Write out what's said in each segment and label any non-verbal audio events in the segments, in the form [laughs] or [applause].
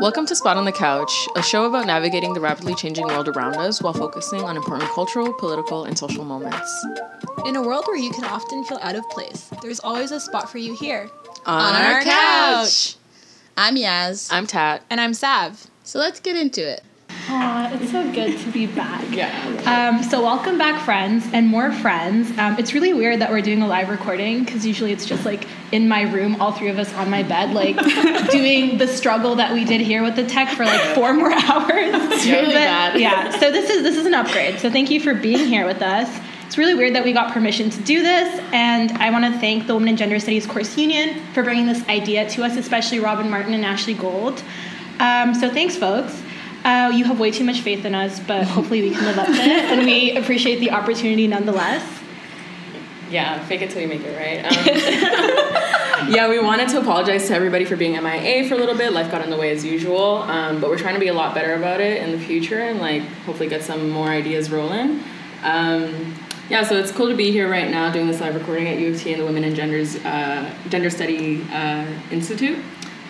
Welcome to Spot on the Couch, a show about navigating the rapidly changing world around us while focusing on important cultural, political, and social moments. In a world where you can often feel out of place, there's always a spot for you here. On, our, couch. I'm Yaz. I'm Tat. And I'm Sav. So let's get into it. Aw, it's so good to be back. [laughs] Yeah. Um, so welcome back, friends, and more friends. Um, it's really weird that we're doing a live recording because usually it's just like in my room, all three of us on my bed, like [laughs] doing the struggle that we did here with the tech for like four more [laughs] hours. It's really bad. Yeah. So this is this is an upgrade. So thank you for being here with us. It's really weird that we got permission to do this, and I want to thank the Women in Gender Studies Course Union for bringing this idea to us, especially Robin Martin and Ashley Gold. Um, so thanks, folks. Uh, you have way too much faith in us, but hopefully we can live up to it, and we appreciate the opportunity nonetheless. Yeah, fake it till you make it, right? Um, [laughs] yeah, we wanted to apologize to everybody for being MIA for a little bit. Life got in the way as usual, um, but we're trying to be a lot better about it in the future and like hopefully get some more ideas rolling. Um, yeah, so it's cool to be here right now doing this live recording at U of T and the Women and Genders uh, Gender Study uh, Institute.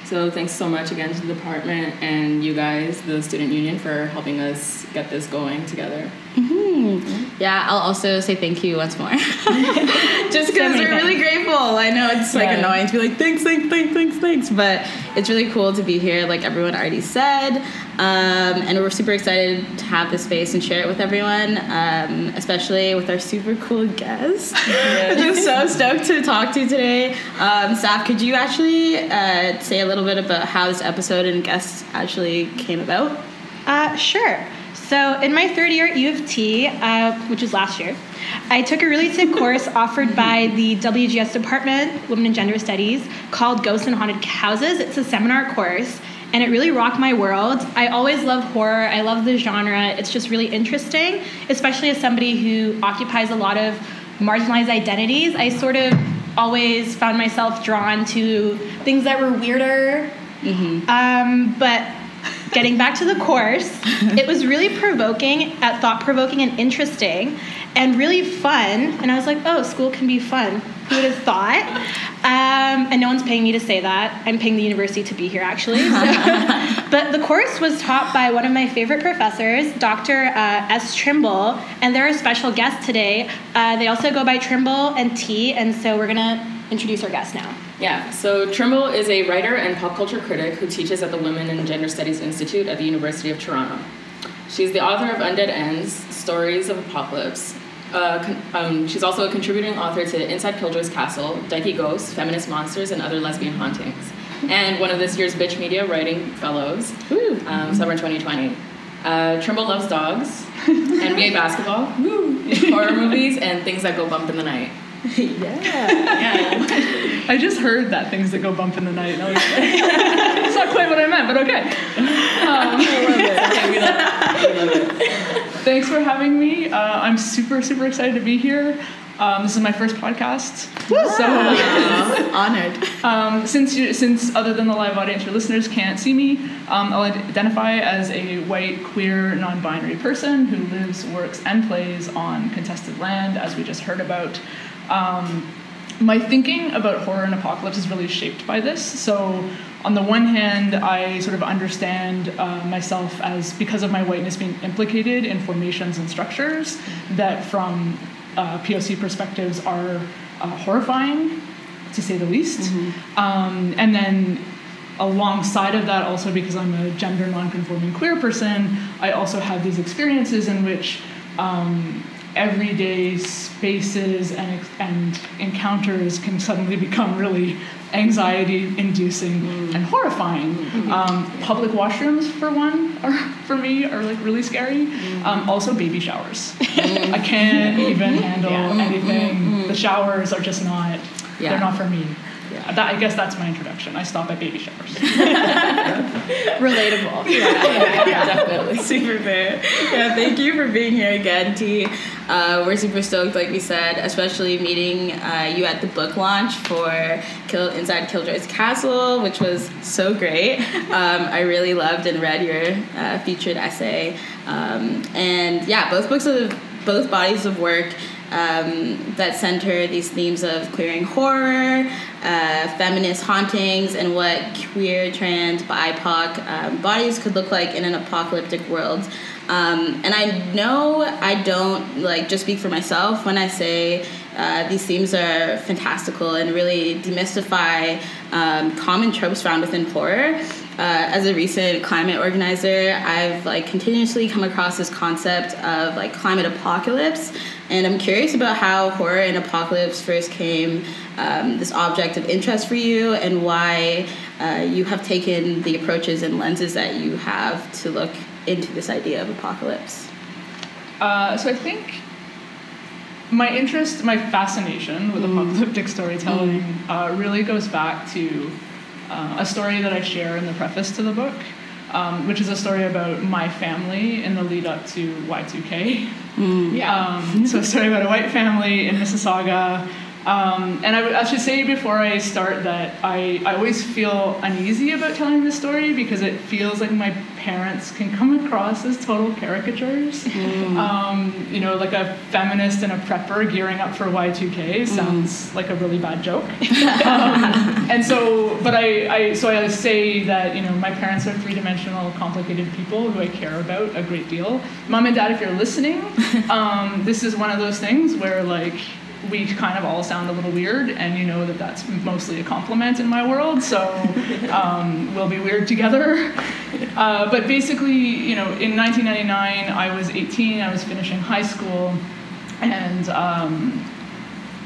So thanks so much again to the department and you guys, the student union, for helping us get this going together. Yeah, I'll also say thank you once more. [laughs] Just because many we're really grateful. I know it's like Yeah. annoying to be like thanks, thanks, thanks, thanks, thanks, but it's really cool to be here, like everyone already said. Um, and we're super excited to have this space and share it with everyone, um, especially with our super cool guest. [laughs] [laughs] I'm so stoked to talk to you today. Um, Sav, could you actually uh, say a little bit about how this episode and guests actually came about? Uh, sure. So, in my third year at U of T, uh, which was last year, I took a really sick course [laughs] offered by the WGS department, Women and Gender Studies, called Ghosts and Haunted Houses. It's a seminar course, and it really rocked my world. I always love horror, I love the genre. It's just really interesting, especially as somebody who occupies a lot of marginalized identities. I sort of always found myself drawn to things that were weirder. Um, but getting back to the course, it was really provoking, at thought provoking, and interesting, and really fun. And I was like, oh, school can be fun. Who would have thought? Um, and no one's paying me to say that. I'm paying the university to be here, actually. So- [laughs] but the course was taught by one of my favorite professors, Dr. Uh, S. Trimble, and they're a special guest today. Uh, they also go by Trimble and T, and so we're gonna introduce our guest now. Yeah, so Trimble is a writer and pop culture critic who teaches at the Women and Gender Studies Institute at the University of Toronto. She's the author of Undead Ends Stories of Apocalypse. Uh, con- um, she's also a contributing author to Inside Killjoy's Castle, Dykey Ghosts, Feminist Monsters, and Other Lesbian Hauntings, and one of this year's Bitch Media Writing Fellows, um, summer 2020. Uh, Trimble loves dogs, [laughs] NBA basketball, horror movies, and things that go bump in the night. [laughs] Yeah. I just heard that things that go bump in the night. And I was like, [laughs] it's not quite what I meant, but okay. Um, [laughs] Okay, we love it. We love it. thanks for having me. Uh, I'm super, super excited to be here. Um, this is my first podcast. So, Honored. um, since you, since other than the live audience, your listeners can't see me, um, I'll identify as a white, queer, non-binary person who lives, works, and plays on contested land, as we just heard about. Um, my thinking about horror and apocalypse is really shaped by this. So, on the one hand, I sort of understand uh, myself as because of my whiteness being implicated in formations and structures that, from uh, POC perspectives, are uh, horrifying, to say the least. Um, and then alongside of that, also because I'm a gender nonconforming queer person, I also have these experiences in which um, everyday spaces and, and encounters can suddenly become really anxiety inducing mm. and horrifying. Mm-hmm. Um, public washrooms, for one, are, for me, are like really scary. Mm. Um, also, baby showers. Mm. I can't [laughs] even handle mm-hmm. anything. Mm-hmm. The showers are just not, Yeah. they're not for me. Yeah. That, I guess that's my introduction. I stop at baby showers. [laughs] Relatable. yeah, Definitely. [laughs] super fair. Yeah, thank you for being here again, T. Uh, we're super stoked, like we said, especially meeting uh, you at the book launch for Kill Inside Killjoy's Castle, which was so great. Um, I really loved and read your uh, featured essay, um, and yeah, both books of both bodies of work um, that center these themes of queering horror, uh, feminist hauntings, and what queer, trans, BIPOC um, bodies could look like in an apocalyptic world. Um, and I know I don't like just speak for myself when I say uh, these themes are fantastical and really demystify um, common tropes found within horror. Uh, as a recent climate organizer, I've like continuously come across this concept of like climate apocalypse, and I'm curious about how horror and apocalypse first came um, this object of interest for you, and why uh, you have taken the approaches and lenses that you have to look into this idea of apocalypse. Uh, so I think my interest, my fascination with apocalyptic storytelling uh, really goes back to uh, a story that I share in the preface to the book, um, which is a story about my family in the lead up to Y2K. Um, so a story about a white family in Mississauga. Um, and I, I should say before I start that I, I always feel uneasy about telling this story because it feels like my parents can come across as total caricatures. Um, you know, like a feminist and a prepper gearing up for Y2K sounds like a really bad joke. [laughs] um, and so, but I, I, so I say that, you know, my parents are three dimensional, complicated people who I care about a great deal. Mom and dad, if you're listening, [laughs] um, this is one of those things where, like, we kind of all sound a little weird, and you know that that's mostly a compliment in my world, so [laughs] um, we'll be weird together. Uh, but basically, you know, in 1999, I was 18, I was finishing high school, and um,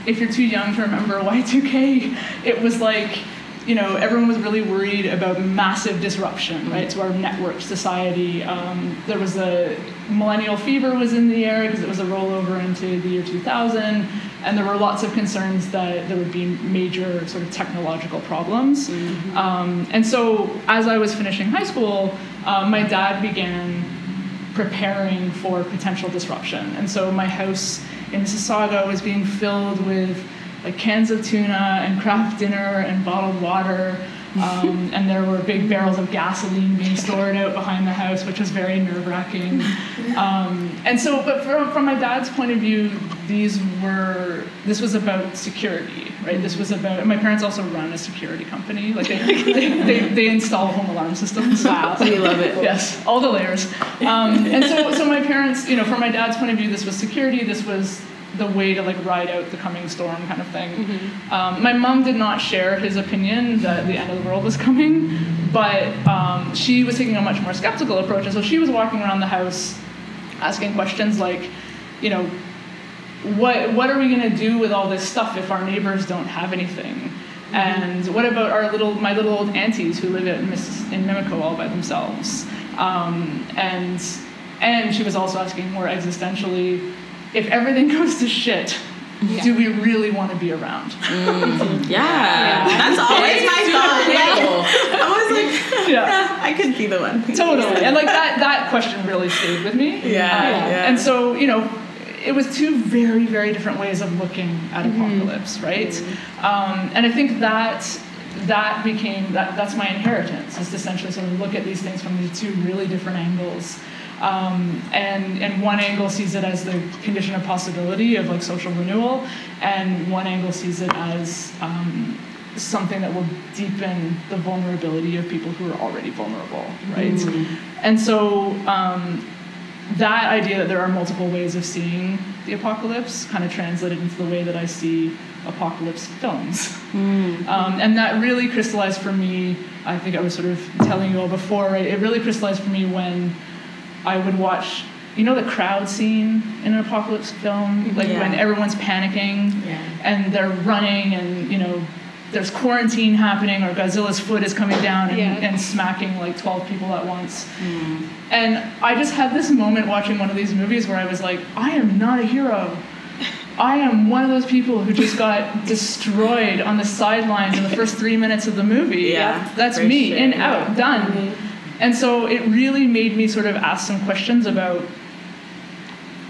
if you're too young to remember Y2K, it was like, you know, everyone was really worried about massive disruption, right, to our network society. Um, there was a millennial fever was in the air because it was a rollover into the year 2000, and there were lots of concerns that there would be major sort of technological problems. Um, and so, as I was finishing high school, uh, my dad began preparing for potential disruption. And so my house in Mississauga was being filled with like cans of tuna and craft dinner and bottled water. Um, [laughs] and there were big barrels of gasoline being stored out behind the house, which was very nerve wracking. Um, and so, but from, from my dad's point of view, these were, this was about security, right? This was about, my parents also run a security company. Like they, they, they, they install home alarm systems. Wow. We love it. Yes, all the layers. Um, and so, so my parents, you know, from my dad's point of view, this was security. This was the way to like ride out the coming storm, kind of thing. Um, my mom did not share his opinion that the end of the world was coming, but um, she was taking a much more skeptical approach, and so she was walking around the house, asking questions like, you know, what what are we going to do with all this stuff if our neighbors don't have anything? And what about our little my little old aunties who live in, Miss, in Mimico all by themselves? Um, and and she was also asking more existentially, if everything goes to shit, do we really want to be around? Yeah, that's always my thought. Yeah. I was like, [laughs] Yeah. I could be the one. totally and like that that question really stayed with me Yeah, Um, yeah. and so you know it was two very very different ways of looking at Mm-hmm. apocalypse right um, and i think that that became that that's my inheritance is to essentially sort of look at these things from these two really different angles um, and and one angle sees it as the condition of possibility of like social renewal and one angle sees it as um, something that will deepen the vulnerability of people who are already vulnerable, right? And so um, that idea that there are multiple ways of seeing the apocalypse kind of translated into the way that I see apocalypse films. Um, and that really crystallized for me, I think I was sort of telling you all before, right? It really crystallized for me when I would watch, you know, the crowd scene in an apocalypse film, like Yeah. when everyone's panicking Yeah. and they're running and, you know, there's quarantine happening or Godzilla's foot is coming down and, Yeah. and smacking like 12 people at once. Mm. And I just had this moment watching one of these movies where I was like, I am not a hero. [laughs] I am one of those people who just got destroyed on the sidelines in the first three minutes of the movie. Yeah, That's me, sure, in, out, done. Mm-hmm. And so it really made me sort of ask some questions about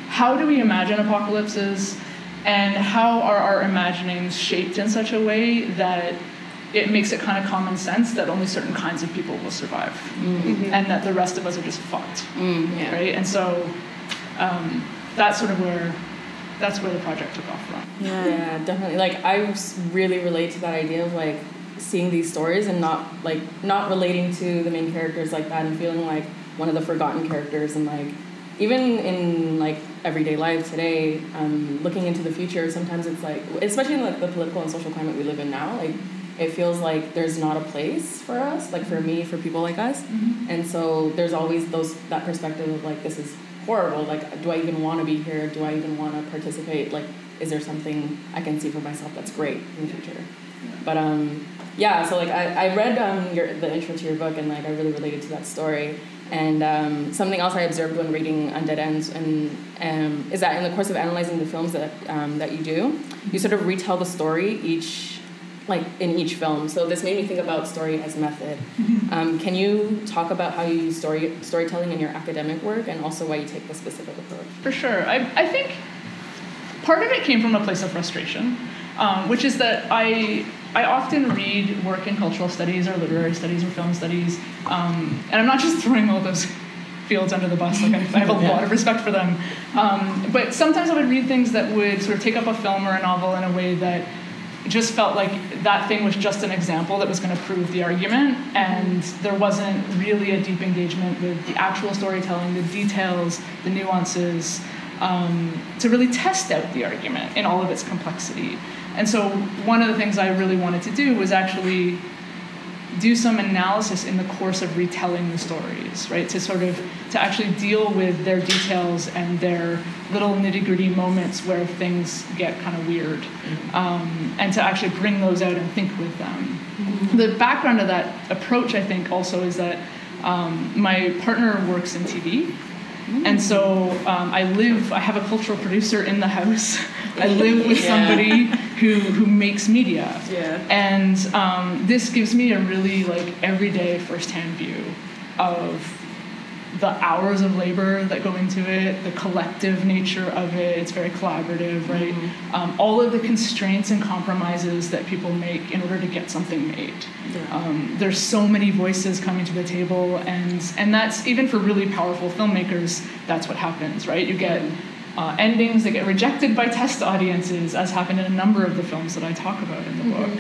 how do we imagine apocalypses and how are our imaginings shaped in such a way that it makes it kind of common sense that only certain kinds of people will survive and that the rest of us are just fucked yeah. right and so um, that's sort of where that's where the project took off from. Yeah, definitely. Like i really relate to that idea of like seeing these stories and not like not relating to the main characters like that and feeling like one of the forgotten characters and like even in like everyday life today, um, looking into the future, sometimes it's like especially in like the political and social climate we live in now, like it feels like there's not a place for us, like for me, for people like us. And so there's always those that perspective of like this is horrible. Like, do I even want to be here? Do I even want to participate? Like, is there something I can see for myself that's great in the future? But um, yeah. So like, I, I read um your the intro to your book and like I really related to that story. And um, something else I observed when reading Undead Ends and um, is that in the course of analyzing the films that um, that you do, you sort of retell the story each like in each film. So this made me think about story as method. Um, can you talk about how you use story storytelling in your academic work and also why you take this specific approach? For sure. I, I think part of it came from a place of frustration, um, which is that I, I often read work in cultural studies or literary studies or film studies, um, and I'm not just throwing all those [laughs] fields under the bus, like I, I have a lot of respect for them. Um, but sometimes I would read things that would sort of take up a film or a novel in a way that just felt like that thing was just an example that was going to prove the argument, and there wasn't really a deep engagement with the actual storytelling, the details, the nuances, um, to really test out the argument in all of its complexity. And so, one of the things I really wanted to do was actually do some analysis in the course of retelling the stories, right? To sort of to actually deal with their details and their little nitty gritty moments where things get kind of weird, um, and to actually bring those out and think with them. The background of that approach, I think, also is that um, my partner works in TV. And so um, I live, I have a cultural producer in the house. [laughs] I live with Yeah. somebody who, who makes media. Yeah. And um, this gives me a really like everyday firsthand view of the hours of labor that go into it, the collective nature of it. It's very collaborative, right? Um, all of the constraints and compromises that people make in order to get something made. Um, there's so many voices coming to the table, and and that's even for really powerful filmmakers. That's what happens, right? You get uh, endings that get rejected by test audiences, as happened in a number of the films that I talk about in the book.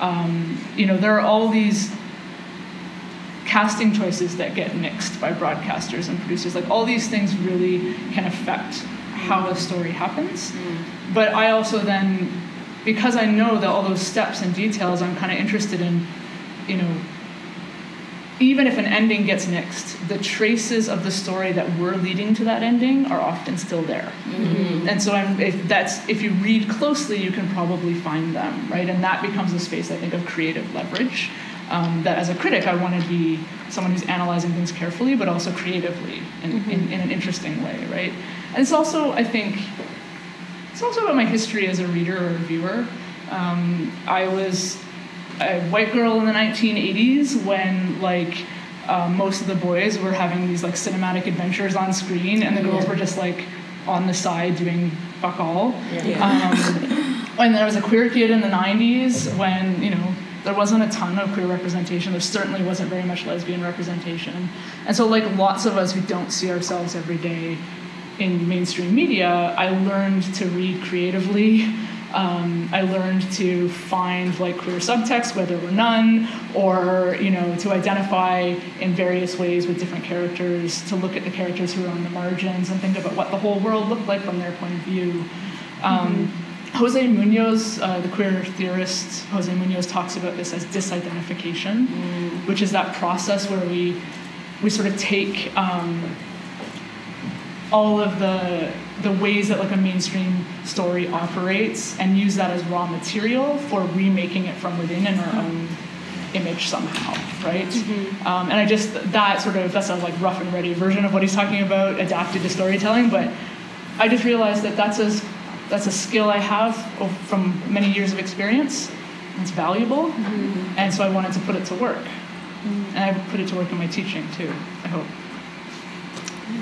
Um, you know, there are all these casting choices that get mixed by broadcasters and producers. Like all these things really can affect how a story happens. Mm. But I also then, because I know that all those steps and details, I'm kind of interested in, you know, even if an ending gets nixed, the traces of the story that were leading to that ending are often still there. Mm-hmm. And so I'm, if that's if you read closely, you can probably find them, right? And that becomes a space I think of creative leverage. Um, that as a critic, I want to be someone who's analyzing things carefully, but also creatively in, in, in an interesting way, right? And it's also, I think, it's also about my history as a reader or a viewer. Um, I was a white girl in the 1980s when like uh, most of the boys were having these like cinematic adventures on screen, and the girls were just like on the side doing fuck all. Um, and then I was a queer kid in the 90s when you know there wasn't a ton of queer representation. There certainly wasn't very much lesbian representation, and so like lots of us who don't see ourselves every day in mainstream media, I learned to read creatively. Um, I learned to find like queer subtext where there were none, or you know, to identify in various ways with different characters, to look at the characters who are on the margins and think about what the whole world looked like from their point of view. Um, Jose Munoz, uh, the queer theorist, Jose Munoz talks about this as disidentification, which is that process where we we sort of take um, all of the the ways that like a mainstream story operates and use that as raw material for remaking it from within in our own image somehow, right? Um, and I just that sort of that's a like rough and ready version of what he's talking about, adapted to storytelling. But I just realized that that's a that's a skill I have from many years of experience. It's valuable, and so I wanted to put it to work, and I put it to work in my teaching too. I hope.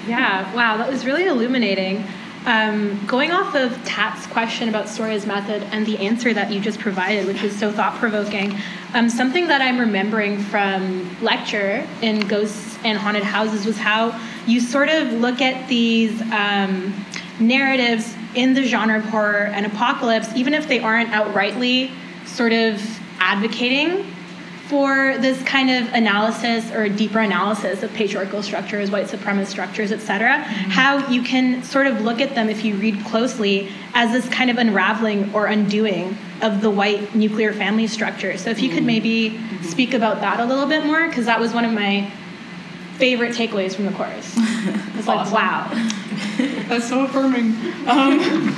Yeah, wow, that was really illuminating. Um, going off of Tat's question about story as method and the answer that you just provided, which was so thought provoking, um, something that I'm remembering from lecture in Ghosts and Haunted Houses was how you sort of look at these um, narratives in the genre of horror and apocalypse, even if they aren't outrightly sort of advocating for this kind of analysis or deeper analysis of patriarchal structures, white supremacist structures, et cetera, mm-hmm. how you can sort of look at them if you read closely as this kind of unraveling or undoing of the white nuclear family structure. So if you could mm-hmm. maybe mm-hmm. speak about that a little bit more, because that was one of my favorite takeaways from the course. [laughs] It's like, wow. [laughs] That's so affirming. Um,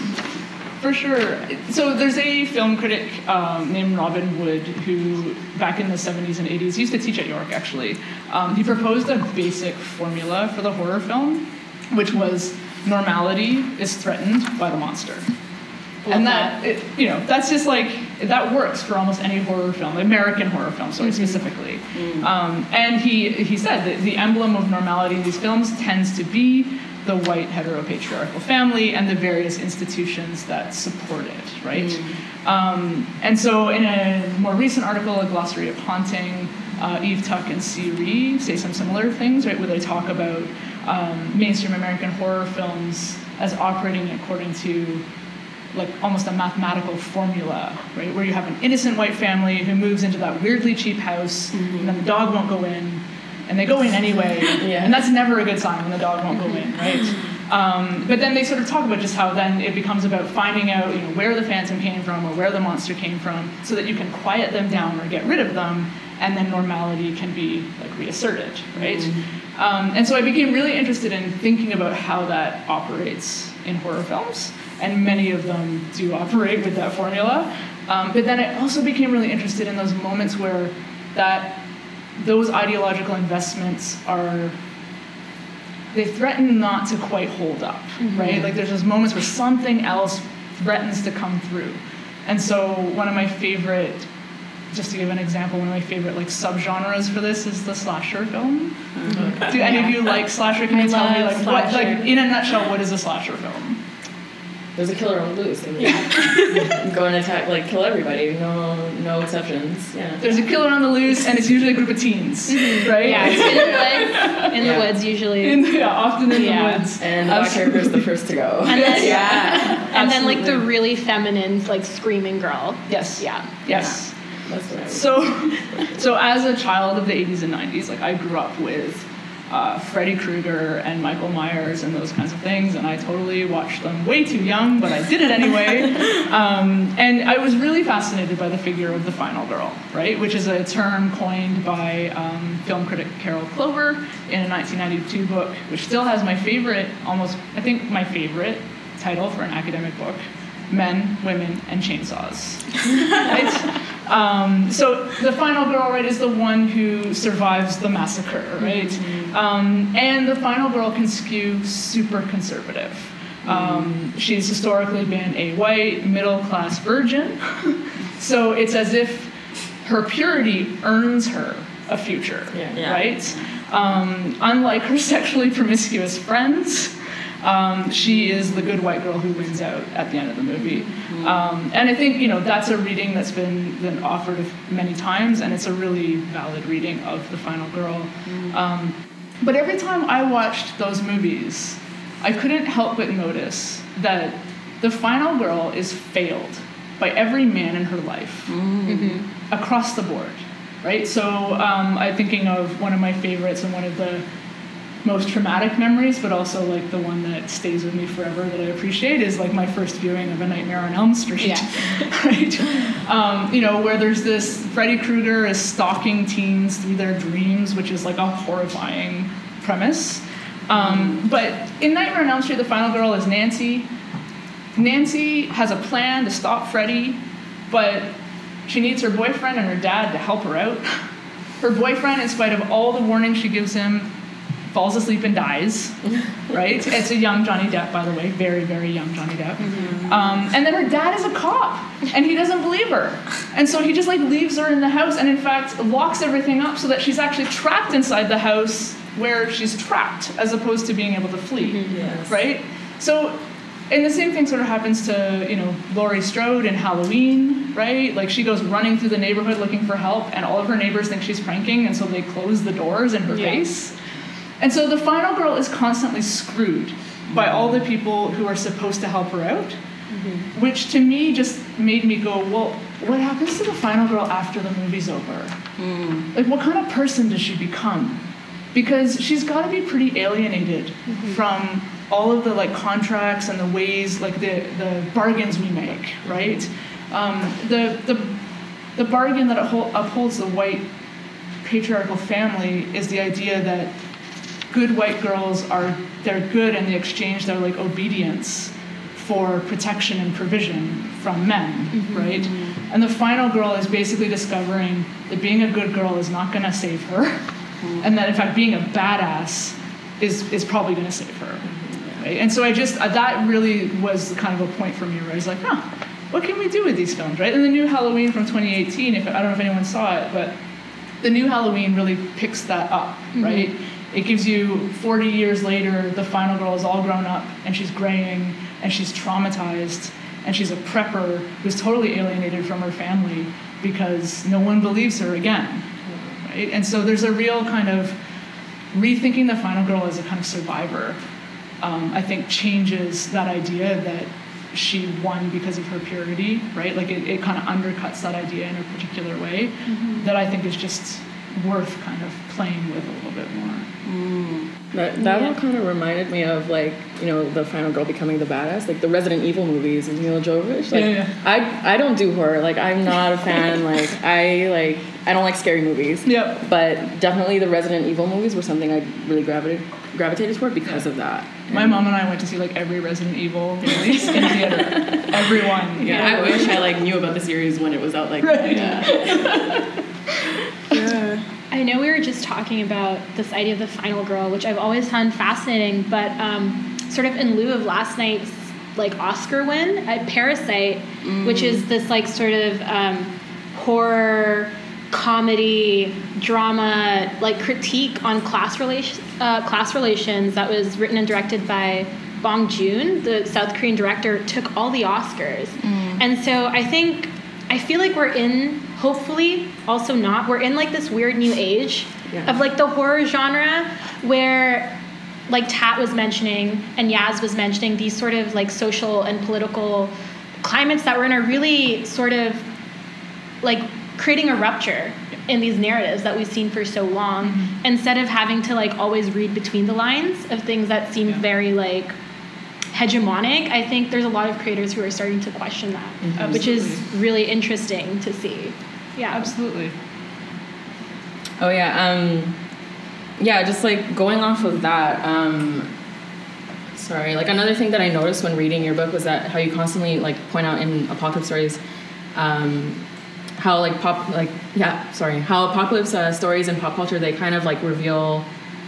for sure. So there's a film critic um, named Robin Wood who, back in the 70s and 80s, used to teach at York actually. Um, he proposed a basic formula for the horror film, which was normality is threatened by the monster. And that, it, you know, that's just like, that works for almost any horror film, American horror film, sorry, mm-hmm. specifically. Mm. Um, and he, he said that the emblem of normality in these films tends to be the white heteropatriarchal family and the various institutions that support it, right? Mm. Um, and so, in a more recent article, A Glossary of Haunting, uh, Eve Tuck and C. Ree say some similar things, right, where they talk about um, mainstream American horror films as operating according to like almost a mathematical formula, right? Where you have an innocent white family who moves into that weirdly cheap house, mm-hmm. and then the dog won't go in, and they go in anyway, [laughs] yeah. and that's never a good sign when the dog won't go in, right? Um, but then they sort of talk about just how then it becomes about finding out, you know, where the phantom came from or where the monster came from, so that you can quiet them down or get rid of them, and then normality can be like reasserted, right? Mm-hmm. Um, and so I became really interested in thinking about how that operates in horror films, and many of them do operate with that formula. Um, but then I also became really interested in those moments where that those ideological investments are they threaten not to quite hold up, mm-hmm. right? Like there's those moments where something else threatens to come through. And so one of my favorite just to give an example, one of my favorite like subgenres for this is the slasher film. Mm-hmm. Do any of you like slasher? Can you tell me like slasher. what like in a nutshell what is a slasher film? There's a killer on the loose. I mean, yeah. [laughs] go and attack, like kill everybody. No, no exceptions. Yeah. There's a killer on the loose, and it's usually a group of teens, [laughs] mm-hmm. right? Yeah, in the woods. In yeah. the woods, usually. In the, yeah, often in yeah. the woods. And the black character is the first to go. [laughs] And then, yeah. and then like the really feminine, like screaming girl. Yes. Yeah. Yes. So, so as a child of the 80s and 90s, like I grew up with uh, Freddy Krueger and Michael Myers and those kinds of things, and I totally watched them way too young, but I did it anyway. [laughs] Um, and I was really fascinated by the figure of the final girl, right? Which is a term coined by um, film critic Carol Clover in a 1992 book, which still has my favorite, almost, I think my favorite title for an academic book men, women, and chainsaws. [laughs] right? Um, so the final girl, right, is the one who survives the massacre, right? Mm-hmm. Um, and the final girl can skew super conservative. Um, she's historically been a white, middle class virgin. [laughs] so it's as if her purity earns her a future, yeah. right? Um, unlike her sexually promiscuous friends, um, she is the good white girl who wins out at the end of the movie. Um, and I think you know that's a reading that's been been offered many times, and it's a really valid reading of the final girl. Um, but every time I watched those movies, I couldn't help but notice that the final girl is failed by every man in her life mm-hmm. across the board right so um, i'm thinking of one of my favorites and one of the most traumatic memories, but also like the one that stays with me forever that I appreciate is like my first viewing of A Nightmare on Elm Street. Yeah. [laughs] right? Um, you know, where there's this Freddy Krueger is stalking teens through their dreams, which is like a horrifying premise. Um, but in Nightmare on Elm Street, the final girl is Nancy. Nancy has a plan to stop Freddy, but she needs her boyfriend and her dad to help her out. [laughs] Her boyfriend, in spite of all the warnings she gives him, falls asleep and dies, [laughs] right? It's a young Johnny Depp, by the way, very, very young Johnny Depp. Mm-hmm. Um, and then her dad is a cop, and he doesn't believe her. And so he just like leaves her in the house, and in fact locks everything up so that she's actually trapped inside the house where she's trapped, as opposed to being able to flee, mm-hmm. yes. right? So and the same thing sort of happens to you know Laurie Strode in Halloween, right? Like she goes running through the neighborhood looking for help, and all of her neighbors think she's pranking, and so they close the doors in her yeah. face. And so the final girl is constantly screwed by all the people who are supposed to help her out, mm-hmm. which to me just made me go, well, what happens to the final girl after the movie's over? Mm. Like, what kind of person does she become? Because she's got to be pretty alienated mm-hmm. from all of the like contracts and the ways, like the the bargains we make, right? Um, the the the bargain that upholds the white patriarchal family is the idea that good white girls are they're good and they exchange their like obedience for protection and provision from men mm-hmm. right? And the final girl is basically discovering that being a good girl is not going to save her mm-hmm. and that in fact being a badass is is probably going to save her right? And so i just uh, that really was kind of a point for me where i was like huh what can we do with these films right? And the new halloween from 2018 if i don't know if anyone saw it but the new Halloween really picks that up, mm-hmm. right? It gives you 40 years later, the final girl is all grown up and she's graying and she's traumatized and she's a prepper who's totally alienated from her family because no one believes her again, right? And so there's a real kind of rethinking the final girl as a kind of survivor. Um, I think changes that idea that she won because of her purity, right? Like it, it kind of undercuts that idea in a particular way that I think is just worth kind of playing with a little bit more. Mm. That, that all kind of reminded me of like you know the final girl becoming the badass, like the Resident Evil movies and Milla Jovovich. Like, Yeah, yeah. I I don't do horror. Like I'm not a fan. [laughs] like I like I don't like scary movies. Yep. But definitely the Resident Evil movies were something I really gravitated gravitated toward because of that. My mom and I went to see like every Resident Evil release [laughs] in theater. Everyone. Yeah, I wish I like knew about the series when it was out. Like, Right. yeah. [laughs] I know we were just talking about this idea of the final girl, which I've always found fascinating, but um, sort of in lieu of last night's like Oscar win at Parasite, which is this like sort of um, horror comedy drama like critique on class relation uh, class relations that was written and directed by Bong Joon, the South Korean director, took all the Oscars, and so I think I feel like we're in, hopefully, also not, we're in like this weird new age Yeah. of like the horror genre where, like Tat was mentioning and Yaz was mentioning, these sort of like social and political climates that we're in are really sort of like creating a rupture in these narratives that we've seen for so long mm-hmm. instead of having to like always read between the lines of things that seem very like hegemonic i think there's a lot of creators who are starting to question that which is really interesting to see yeah Absolutely. Oh yeah. Um, yeah, just like going off of that. Um, sorry. Like another thing that I noticed when reading your book was that how you constantly like point out in apocalypse stories, um, how like pop like yeah sorry how apocalypse uh, stories and pop culture they kind of like reveal.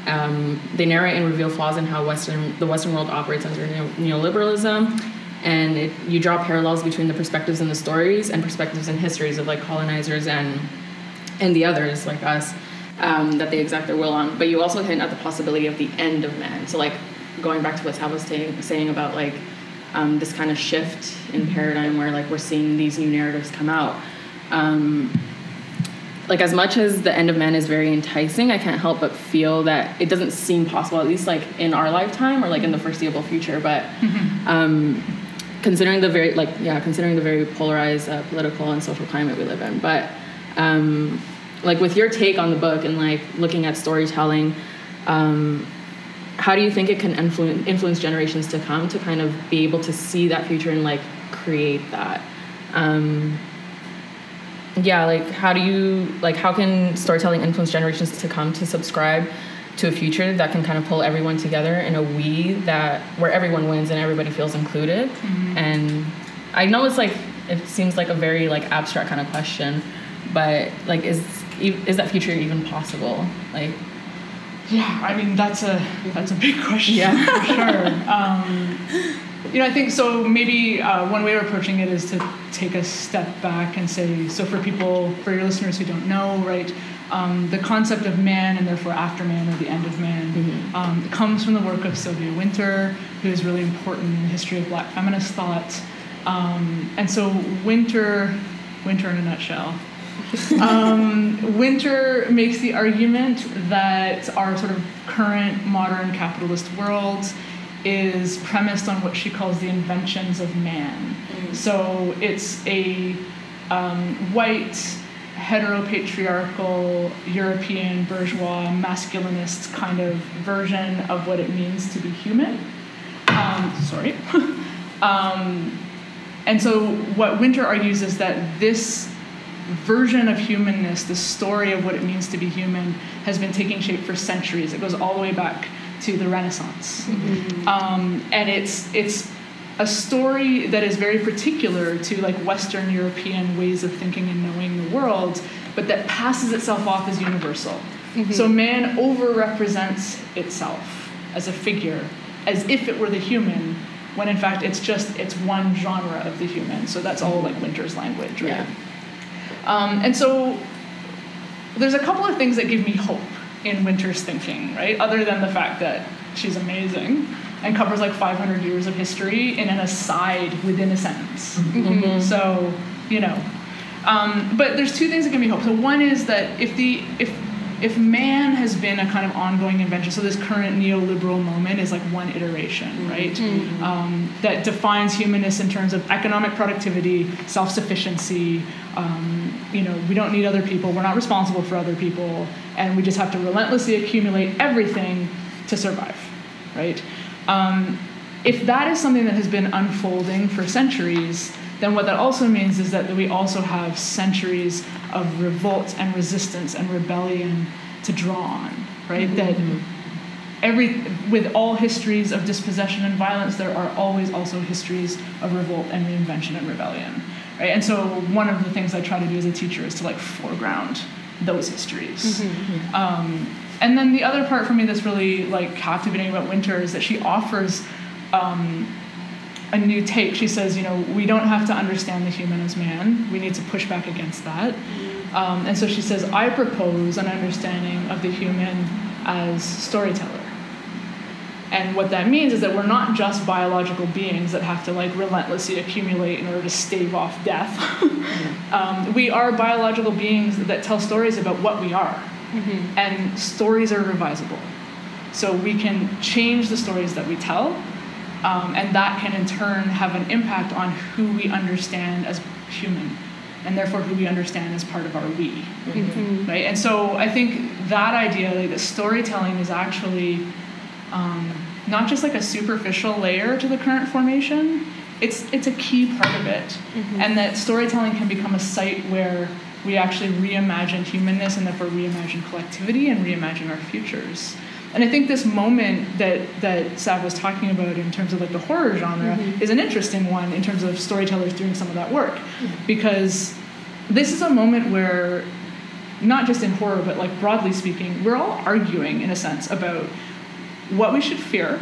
Um, they narrate and reveal flaws in how Western the Western world operates under neo- neoliberalism, and it, you draw parallels between the perspectives in the stories and perspectives and histories of like colonizers and and the others like us um, that they exact their will on. But you also hint at the possibility of the end of man. So like going back to what Tab was saying, saying about like um, this kind of shift in paradigm where like we're seeing these new narratives come out. Um, like as much as the end of man is very enticing, I can't help but feel that it doesn't seem possible, at least like in our lifetime or like in the foreseeable future. But um, considering the very like yeah, considering the very polarized uh, political and social climate we live in, but um, like with your take on the book and like looking at storytelling, um, how do you think it can influence influence generations to come to kind of be able to see that future and like create that? Um, yeah like how do you like how can storytelling influence generations to come to subscribe to a future that can kind of pull everyone together in a we that where everyone wins and everybody feels included? Mm-hmm. And i know it's like it seems like a very like abstract kind of question but like is is that future even possible? Like Yeah, I mean that's a that's a big question Yeah. for sure. Um, you know, I think so. Maybe uh, one way of approaching it is to take a step back and say, so for people, for your listeners who don't know, right, um, the concept of man and therefore after man or the end of man um, comes from the work of Sylvia Wynter, who is really important in the history of Black feminist thought. Um, and so Wynter, Wynter in a nutshell, [laughs] um, Wynter makes the argument that our sort of current modern capitalist world is premised on what she calls the inventions of man. So it's a um, white, heteropatriarchal, European, bourgeois, masculinist kind of version of what it means to be human. Um, sorry. [laughs] um, and so what Wynter argues is that this version of humanness, the story of what it means to be human, has been taking shape for centuries. It goes all the way back to the Renaissance, um, and it's it's a story that is very particular to like Western European ways of thinking and knowing the world, but that passes itself off as universal. So man overrepresents itself as a figure, as if it were the human, when in fact it's just it's one genre of the human. So that's all like Wynter's language, right? Yeah. Um, and so there's a couple of things that give me hope in Wynter's thinking, right? Other than the fact that she's amazing and covers like 500 years of history in an aside within a sentence. So, you know. Um, but there's two things that give me hope. So one is that if the if if man has been a kind of ongoing invention, so this current neoliberal moment is like one iteration, right? Um, that defines humanness in terms of economic productivity, self-sufficiency. Um, you know, we don't need other people. We're not responsible for other people, and we just have to relentlessly accumulate everything to survive, right? Um, if that is something that has been unfolding for centuries, then what that also means is that we also have centuries of revolt and resistance and rebellion to draw on, right? That every with all histories of dispossession and violence, there are always also histories of revolt and reinvention and rebellion, right? And so one of the things I try to do as a teacher is to like foreground those histories. Um, and then the other part for me that's really like captivating about Wynter is that she offers um, a new take. She says, you know, we don't have to understand the human as man. We need to push back against that. Um, and so she says, I propose an understanding of the human as storyteller. And what that means is that we're not just biological beings that have to like relentlessly accumulate in order to stave off death. [laughs] um, we are biological beings that tell stories about what we are, and stories are revisable. So we can change the stories that we tell, um, and that can in turn have an impact on who we understand as human, and therefore who we understand as part of our we. Right? And so I think that idea, like that storytelling is actually um, not just like a superficial layer to the current formation. It's it's a key part of it, and that storytelling can become a site where we actually reimagine humanness and therefore reimagine collectivity and reimagine our futures. And I think this moment that that Sav was talking about in terms of like the horror genre is an interesting one in terms of storytellers doing some of that work, because this is a moment where not just in horror but like broadly speaking, we're all arguing in a sense about what we should fear,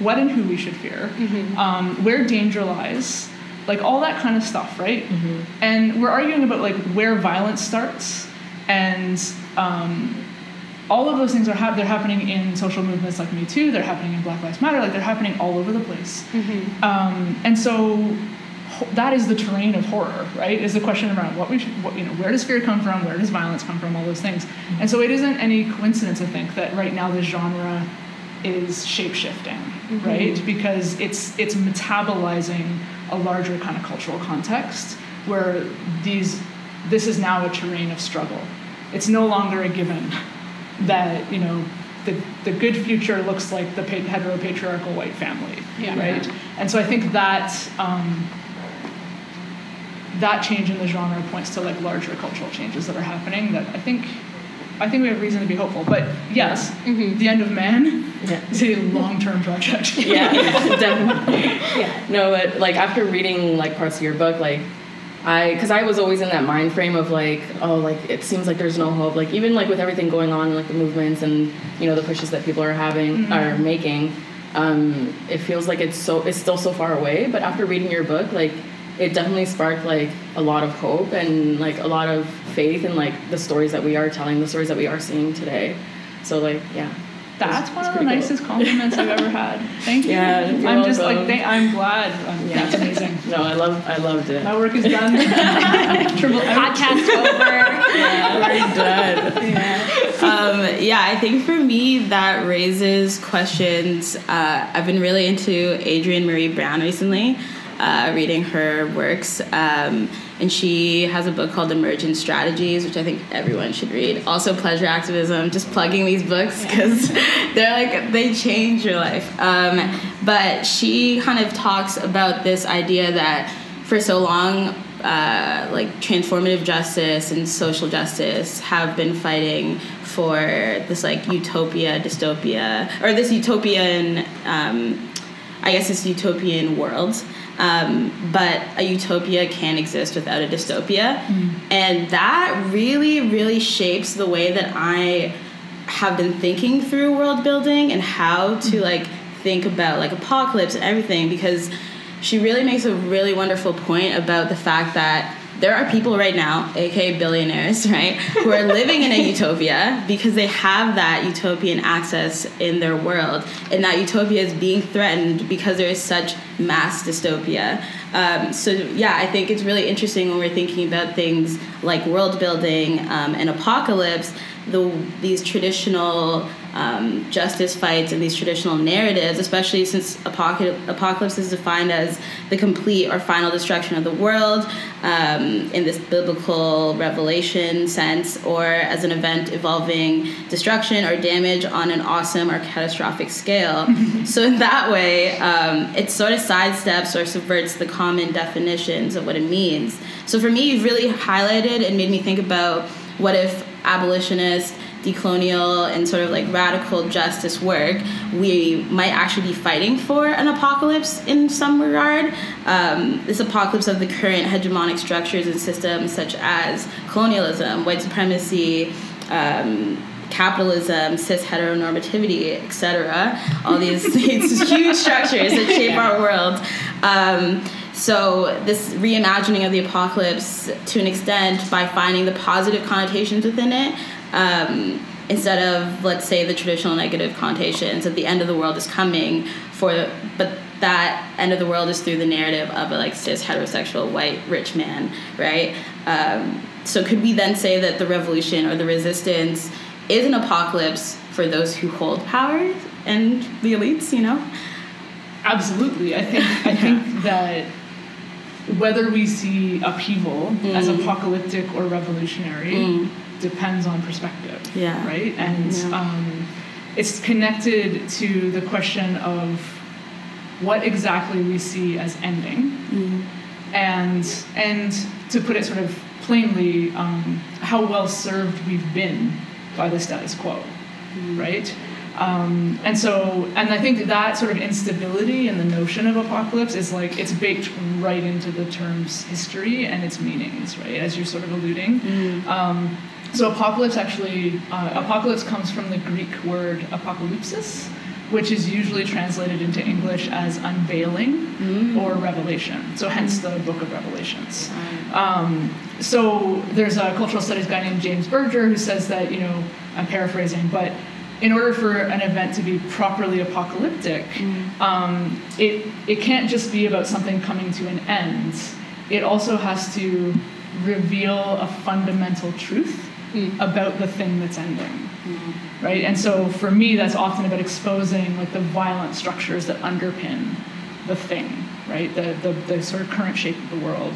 what and who we should fear, um, where danger lies, like all that kind of stuff, right? And we're arguing about like where violence starts, and um, all of those things are hap- they're happening in social movements like Me Too. They're happening in Black Lives Matter. Like they're happening all over the place. Um, and so ho- that is the terrain of horror, right? Is the question around what we should, what, you know, where does fear come from? Where does violence come from? All those things. And so it isn't any coincidence, I think, that right now the genre is shape shifting, right? Because it's it's metabolizing a larger kind of cultural context where these this is now a terrain of struggle. It's no longer a given that you know the, the good future looks like the pa- heteropatriarchal white family, Yeah. right? And so I think that um, that change in the genre points to like larger cultural changes that are happening that I think I think we have reason to be hopeful. But yes, the end of man Yeah. is a long term project. yeah, [laughs] definitely. Yeah. No, but like after reading like parts of your book, like I, because I was always in that mind frame of like, oh, like it seems like there's no hope. Like even like with everything going on, like the movements and you know the pushes that people are having are making, um, it feels like it's so it's still so far away. But after reading your book, like it definitely sparked like a lot of hope and like a lot of faith in like the stories that we are telling, the stories that we are seeing today. So like yeah. That's one of the pretty cool. nicest compliments I've ever had. Thank you. Yeah, I'm just like welcome. thank, I'm glad. Um, Yeah. That's amazing. No, I love I loved it. My work is done. [laughs] Triple Podcast [laughs] over. Yeah, already done. um, yeah, I think for me that raises questions. Uh, I've been really into Adrienne Maree Brown recently, uh, reading her works. Um, and she has a book called Emergent Strategies, which I think everyone should read. Also, Pleasure Activism, just plugging these books because [laughs] they're like, they change your life. Um, but she kind of talks about this idea that for so long, uh, like transformative justice and social justice have been fighting for this like utopia, dystopia, or this utopian, um, I guess this utopian world. Um, but a utopia can't exist without a dystopia. Mm. And that really, really shapes the way that I have been thinking through world building and how to mm. like think about like apocalypse and everything because she really makes a really wonderful point about the fact that there are people right now, aka billionaires, right, who are living in a [laughs] utopia because they have that utopian access in their world, and that utopia is being threatened because there is such mass dystopia. Um, so yeah, I think it's really interesting when we're thinking about things like world building um, and apocalypse. The these traditional um, justice fights and these traditional narratives, especially since apocalypse is defined as the complete or final destruction of the world um, in this biblical revelation sense, or as an event involving destruction or damage on an awesome or catastrophic scale. [laughs] so, in that way, um, it sort of sidesteps or subverts the common definitions of what it means. So, for me, you've really highlighted and made me think about what if abolitionists decolonial and sort of like radical justice work, we might actually be fighting for an apocalypse in some regard. Um, this apocalypse of the current hegemonic structures and systems such as colonialism, white supremacy, um, capitalism, cis heteronormativity, etc. All [laughs] these, huge structures that shape our world. Um, so this reimagining of the apocalypse, to an extent, by finding the positive connotations within it, um, instead of let's say the traditional negative connotations that the end of the world is coming for but that end of the world is through the narrative of a like cis heterosexual white rich man right? Um, so could we then say that the revolution or the resistance is an apocalypse for those who hold power and the elites you know? Absolutely. I think [laughs] i think that whether we see upheaval mm. as apocalyptic or revolutionary mm depends on perspective. Yeah. Right? And yeah. Um, it's connected to the question of what exactly we see as ending. Mm. And, and to put it sort of plainly, um, how well served we've been by the status quo. Mm. Right? Um, and so, and I think that sort of instability and the notion of apocalypse is like it's baked right into the term's history and its meanings, right? As you're sort of alluding. Mm. Um, so apocalypse actually, uh, apocalypse comes from the Greek word apocalypsis, which is usually translated into English as unveiling mm. or revelation. So hence the book of Revelations. Um, so there's a cultural studies guy named James Berger who says that, you know, I'm paraphrasing, but in order for an event to be properly apocalyptic, mm. um, it, it can't just be about something coming to an end. It also has to reveal a fundamental truth mm. about the thing that's ending. Mm. Right? And so for me, that's often about exposing like the violent structures that underpin the thing, right? The, the, the sort of current shape of the world.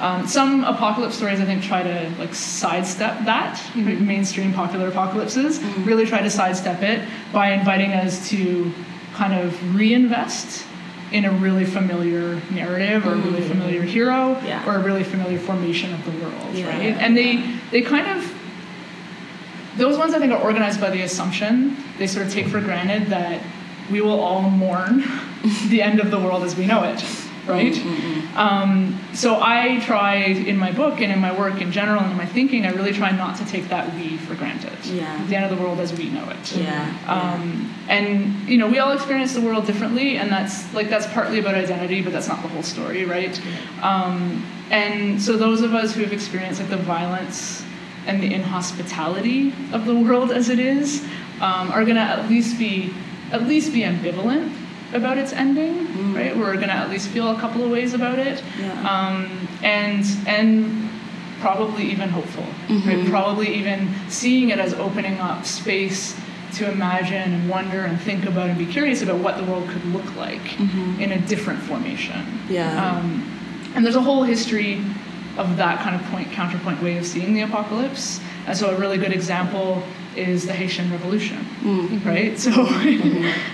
Um, some apocalypse stories, I think, try to like sidestep that. Mm-hmm. Mainstream popular apocalypses mm-hmm. really try to sidestep it by inviting us to kind of reinvest in a really familiar narrative or a really mm. familiar hero yeah. or a really familiar formation of the world, yeah. right? And they they kind of those ones I think are organized by the assumption they sort of take for granted that we will all mourn [laughs] the end of the world as we know it, right? Mm-hmm. Um, so I try in my book and in my work in general and in my thinking, I really try not to take that we for granted. Yeah. The end of the world as we know it. Yeah. Um, yeah. And you know, we all experience the world differently, and that's like that's partly about identity, but that's not the whole story, right? Um, and so those of us who have experienced like the violence and the inhospitality of the world as it is um, are going to at least be at least be ambivalent about its ending, mm. right? We're going to at least feel a couple of ways about it, yeah. um, and and probably even hopeful, mm-hmm. right? Probably even seeing it as opening up space to imagine and wonder and think about and be curious about what the world could look like in a different formation. Yeah. Um, and there's a whole history of that kind of point counterpoint way of seeing the apocalypse. And so a really good example is the Haitian Revolution, right? [laughs] So,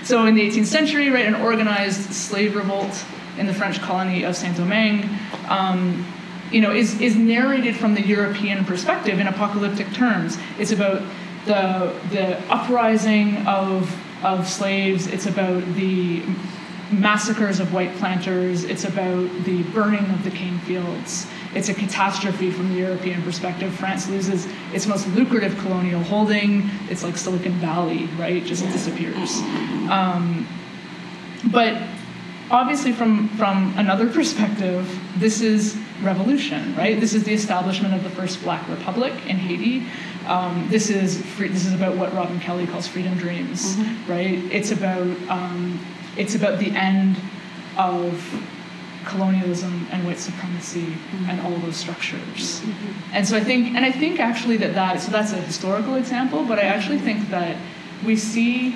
so in the 18th century, right, an organized slave revolt in the French colony of Saint Domingue, um, you know, is is narrated from the European perspective in apocalyptic terms. It's about the the uprising of of slaves. It's about the massacres of white planters. It's about the burning of the cane fields. It's a catastrophe from the European perspective. France loses its most lucrative colonial holding. It's like Silicon Valley, right? Just disappears. Um, but obviously, from from another perspective, this is revolution, right? This is the establishment of the first Black Republic in Haiti. Um, this is free, this is about what Robin Kelley calls freedom dreams, right? It's about um, it's about the end of colonialism and white supremacy and mm-hmm. all those structures. Mm-hmm. And so I think, and I think actually that that so that's a historical example, but I actually mm-hmm. think that we see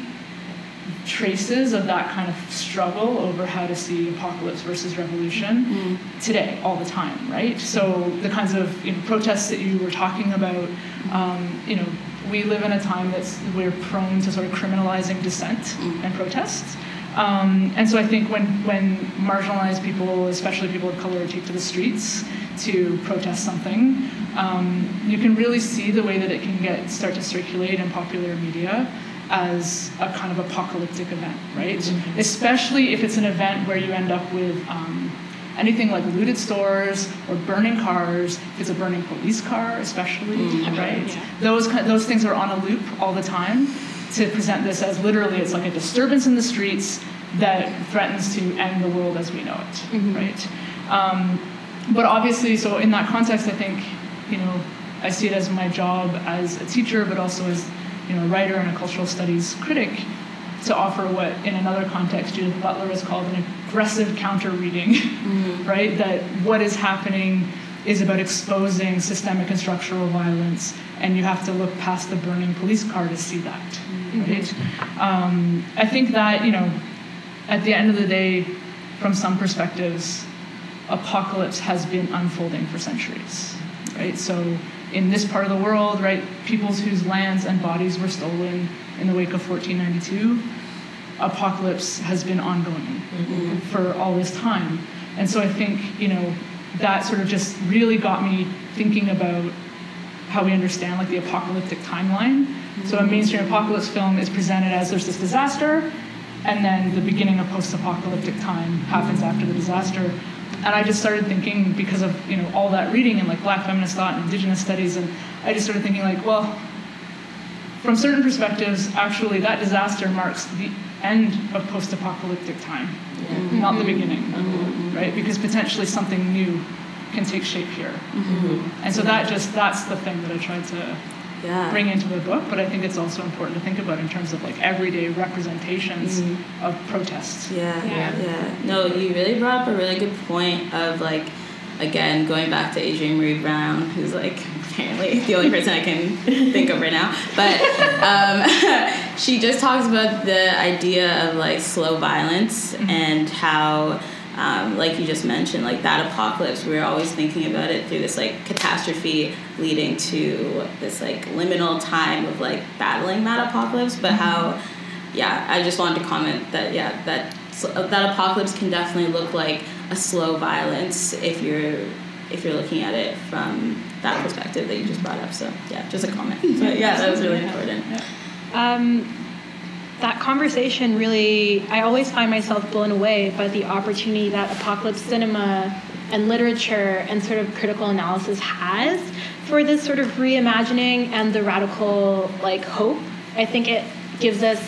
traces of that kind of struggle over how to see apocalypse versus revolution today, all the time, right? So the kinds of you know, protests that you were talking about, um, you know, we live in a time that's we're prone to sort of criminalizing dissent and protests. Um, and so I think when, when marginalized people, especially people of color, take to the streets to protest something, um, you can really see the way that it can get start to circulate in popular media as a kind of apocalyptic event, right? Especially if it's an event where you end up with um, anything like looted stores or burning cars. If it's a burning police car, especially, right? Those those things are on a loop all the time to present this as literally it's like a disturbance in the streets that threatens to end the world as we know it, right? Um, but obviously, so in that context, I think, you know, I see it as my job as a teacher, but also as, you know, a writer and a cultural studies critic to offer what, in another context, Judith Butler has called an aggressive counter reading, [laughs] right? That what is happening is about exposing systemic and structural violence, and you have to look past the burning police car to see that, right? Um, I think that, you know, at the end of the day, from some perspectives, apocalypse has been unfolding for centuries, right? So in this part of the world, right, peoples whose lands and bodies were stolen in the wake of 1492, apocalypse has been ongoing for all this time. And so I think, you know, that sort of just really got me thinking about how we understand like the apocalyptic timeline. So a mainstream apocalypse film is presented as there's this disaster, and then the beginning of post-apocalyptic time happens after the disaster. And I just started thinking because of you know all that reading and like Black feminist thought and Indigenous studies, and I just started thinking like, well, from certain perspectives, actually that disaster marks the end of post-apocalyptic time, not the mm-hmm. beginning, mm-hmm. Right? Because potentially something new can take shape here. Mm-hmm. And so that just that's the thing that I tried to Yeah. bring into the book, but I think it's also important to think about in terms of like everyday representations mm-hmm. of protests. Yeah, Yeah. yeah, No, you really brought up a really good point of like, again, going back to Adrienne Maree Brown, who's like apparently [laughs] the only person I can think of right now. But um, [laughs] she just talks about the idea of like slow violence mm-hmm. and how. Um, like you just mentioned, like that apocalypse, we are always thinking about it through this like catastrophe leading to this like liminal time of like battling that apocalypse, but how yeah, I just wanted to comment that yeah, that that apocalypse can definitely look like a slow violence if you're if you're looking at it from that perspective that you just brought up. So yeah, just a comment. But yeah, that was really important. Um, that conversation really, I always find myself blown away by the opportunity that apocalypse cinema and literature and sort of critical analysis has for this sort of reimagining and the radical like hope. I think it gives us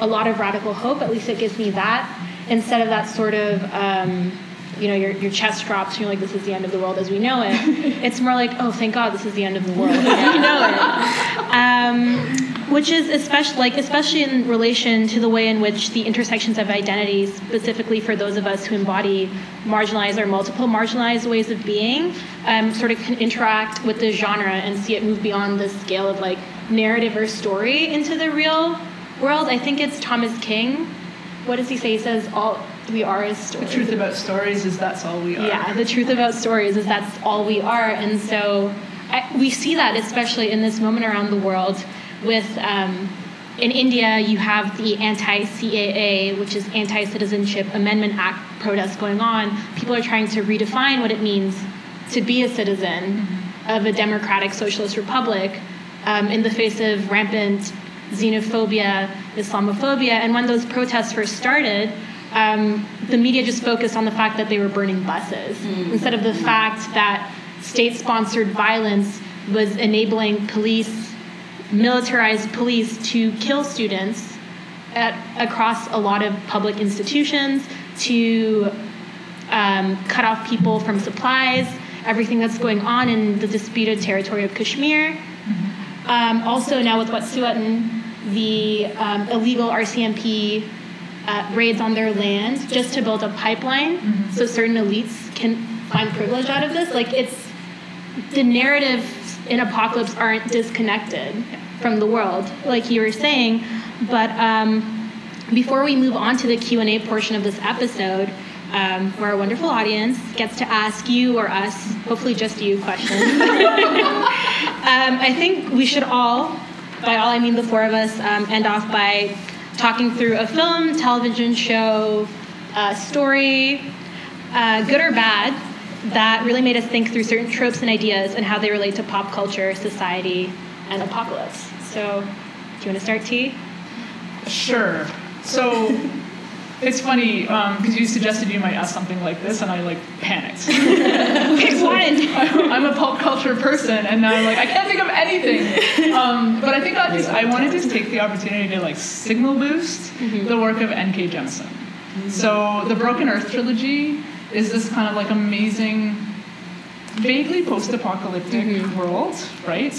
a lot of radical hope. At least it gives me that instead of that sort of. Um, you know, your, your chest drops and you're like, this is the end of the world as we know it. [laughs] It's more like, oh, thank God this is the end of the world as [laughs] we know it. Um, which is especially like especially in relation to the way in which the intersections of identities specifically for those of us who embody marginalized or multiple marginalized ways of being um, sort of can interact with the genre and see it move beyond the scale of like narrative or story into the real world. I think it's Thomas King. What does he say? He says all we are is stories. The truth about stories is that's all we are. Yeah, the truth about stories is that's all we are, and so I, we see that especially in this moment around the world. With um, in India, you have the anti-CAA, which is Anti-Citizenship Amendment Act protests going on. People are trying to redefine what it means to be a citizen of a democratic socialist republic um, in the face of rampant xenophobia, Islamophobia, and when those protests first started um, the media just focused on the fact that they were burning buses instead of the fact that state sponsored violence was enabling police, militarized police, to kill students at, across a lot of public institutions, to um, cut off people from supplies, everything that's going on in the disputed territory of Kashmir. Um, also, now with Wet'suwet'en, the um, illegal RCMP uh, raids on their land just to build a pipeline so certain elites can find privilege out of this. Like, it's the narrative in Apocalypse aren't disconnected from the world, like you were saying. But um, before we move on to the Q&A portion of this episode, um, where our wonderful audience gets to ask you or us, hopefully just you, questions. [laughs] Um, I think we should all, by all I mean the four of us, um, end off by talking through a film, television show, uh, story, uh, good or bad, that really made us think through certain tropes and ideas and how they relate to pop culture, society, and apocalypse. So, do you want to start, T? Sure. So it's funny um, because you suggested you might ask something like this, and I like panicked. Pick [laughs] one. I'm a pop culture person, and now I'm like I can't think of anything. Um, but I think I just I wanted to take the opportunity to like signal boost mm-hmm. the work of N.K. Jemisin. So the Broken Earth trilogy is this kind of like amazing, vaguely post-apocalyptic mm-hmm. world, right?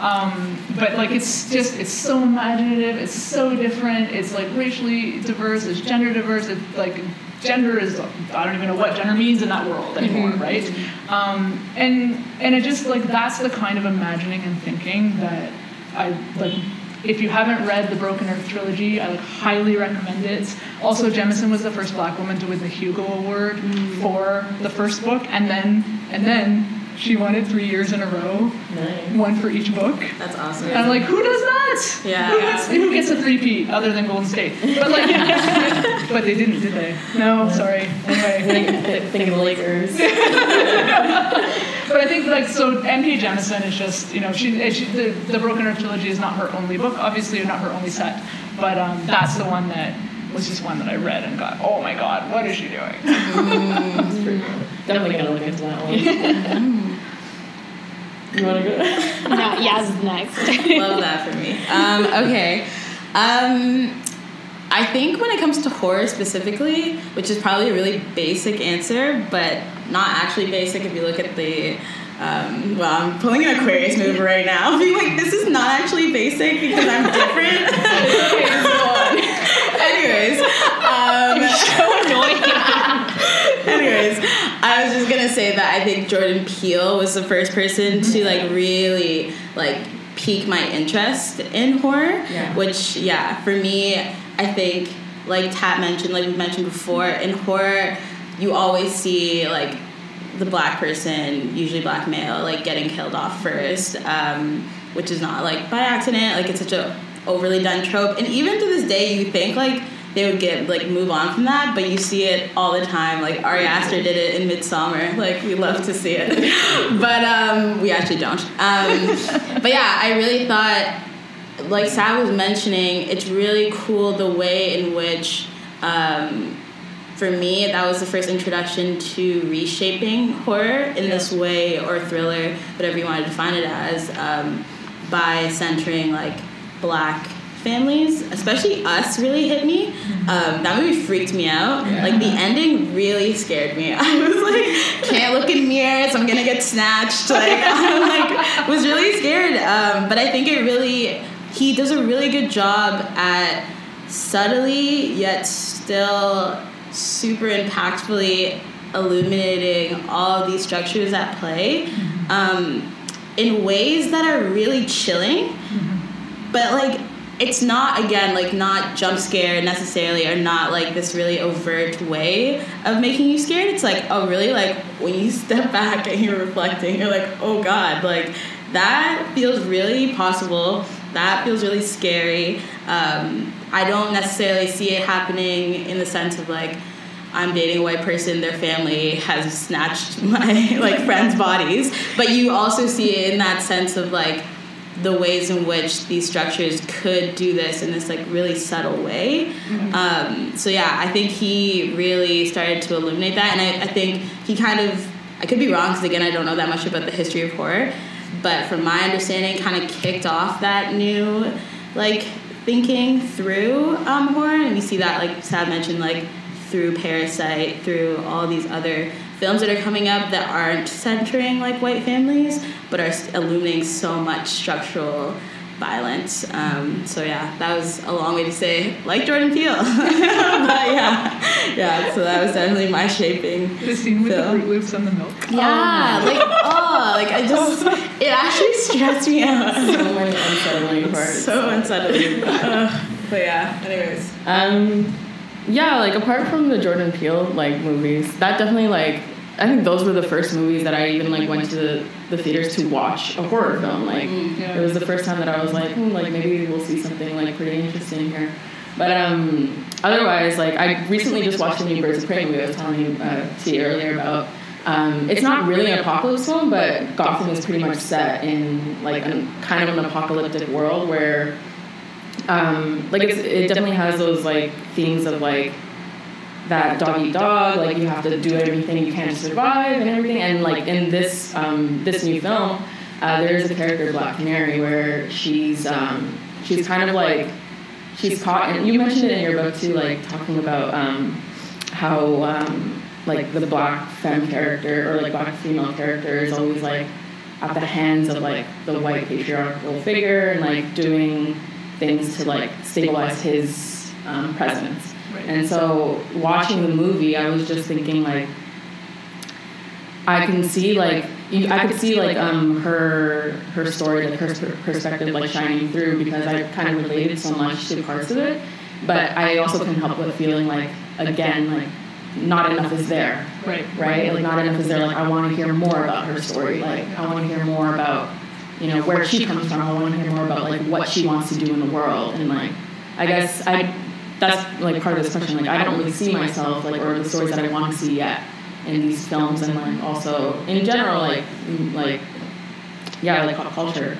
Um, but like it's just it's so imaginative, it's so different, it's like racially diverse, it's gender diverse, it's like gender is I don't even know what gender means in that world anymore, right? Um, and and it just like that's the kind of imagining and thinking that I like. If you haven't read the Broken Earth trilogy, I like highly recommend it. Also, Jemisin was the first Black woman to win the Hugo Award for the first book, and then and then she won it three years in a row, one for each book. That's awesome. And I'm like, who does that? Yeah. Who gets, who gets a three-peat other than Golden State? But like, [laughs] but they didn't, did they? No, sorry. Anyway. [laughs] Think of the Lakers. [laughs] But I think like so N.K. Jemisin is just you know she, she the, the Broken Earth trilogy is not her only book obviously not her only set but um, that's the one that was just one that I read and got oh my god what is she doing Definitely gonna look into that one. You wanna go? [laughs] No, Yaz is next. [laughs] Love that for me. Um, okay. Um, I think when it comes to horror specifically, which is probably a really basic answer, but not actually basic if you look at the. Um, well, I'm pulling an Aquarius move right now, [laughs] being like, this is not actually basic because I'm different. Anyways, um, so annoying. [laughs] Anyways, I was just gonna say that I think Jordan Peele was the first person to like really like pique my interest in horror. Yeah. Which yeah, for me, I think like Tat mentioned, like we mentioned before, in horror, you always see like the black person, usually black male, like getting killed off first, um, which is not like by accident. Like it's such a overly done trope, and even to this day, you think like they would get like move on from that, but you see it all the time. Like Ari Aster did it in Midsommar. [laughs] Like we love to see it, [laughs] but um, we actually don't. Um, [laughs] but yeah, I really thought, like Sav was mentioning, it's really cool the way in which. Um, for me, that was the first introduction to reshaping horror in this way, or thriller, whatever you want to define it as, um, by centering like black families, especially us, really hit me. Um, that movie freaked me out. Like the ending really scared me. [laughs] I was like, can't look in mirrors. I'm gonna get snatched. Like [laughs] I like was really scared. Um, but I think it really he does a really good job at subtly yet still super impactfully illuminating all these structures at play um, in ways that are really chilling but like it's not again like not jump scare necessarily or not like this really overt way of making you scared. It's like oh really like when you [laughs] step back and you're reflecting you're like oh god like that feels really possible. That feels really scary. Um, i don't necessarily see it happening in the sense of like I'm dating a white person, their family has snatched [laughs] my like friends' bodies. But you also see it in that sense of like the ways in which these structures could do this in this like really subtle way. Mm-hmm. Um, so yeah, I think he really started to illuminate that, and I, I think he kind of I could be wrong because again I don't know that much about the history of horror, but from my understanding, kind of kicked off that new like thinking through um, horror, and we see that like Sav mentioned like through Parasite, through all these other films that are coming up that aren't centering like white families, but are illuminating so much structural violence. Um, so yeah, that was a long way to say like Jordan Peele. [laughs] but yeah, yeah. So that was definitely my shaping. The scene with film. the Fruit Loops and the milk. Yeah, oh like oh, like I just [laughs] it actually stressed me out. [laughs] So many unsettling parts. So unsettling. uh, but yeah. Anyways. Um yeah, like apart from the Jordan Peele like movies, that definitely like I think those were the first movies that I even like went to the, the theaters to watch a horror film. Like mm, it was the first time that I was like, hmm, like maybe we'll see something like pretty interesting here. But um, otherwise, like I recently just watched the new Birds of Prey movie I was telling you uh, to you earlier about. Um, it's not really an apocalypse film, but Gotham is pretty much set in like a, kind of an apocalyptic world where um, like it definitely has those like themes of like that dog eat dog, like you have to do everything you can to survive and everything. And like in this um, this new film, uh, there's a character Black Canary where she's um, she's kind of like she's caught. And you mentioned it in your book too, like talking about um, how um, like the black femme character or like black female character is always like at the hands of like the white patriarchal figure and like doing things to like stabilize his um, presence. Right. And so watching the movie, I was just thinking like, I can see like you, I could see like um her her story like her perspective like shining through because I kind of related so much to parts of it, but I also can help with feeling like again like not enough is there. Right. Right. Like not enough is there. Like I want to hear more about her story. Like I want to hear more about you know where she comes from. I want to hear more about like what she wants to do in the world, and like I guess I that's like part of this question. Like I don't really see myself like or the stories that I want to see yet in these films, and like also in general like like yeah like pop culture,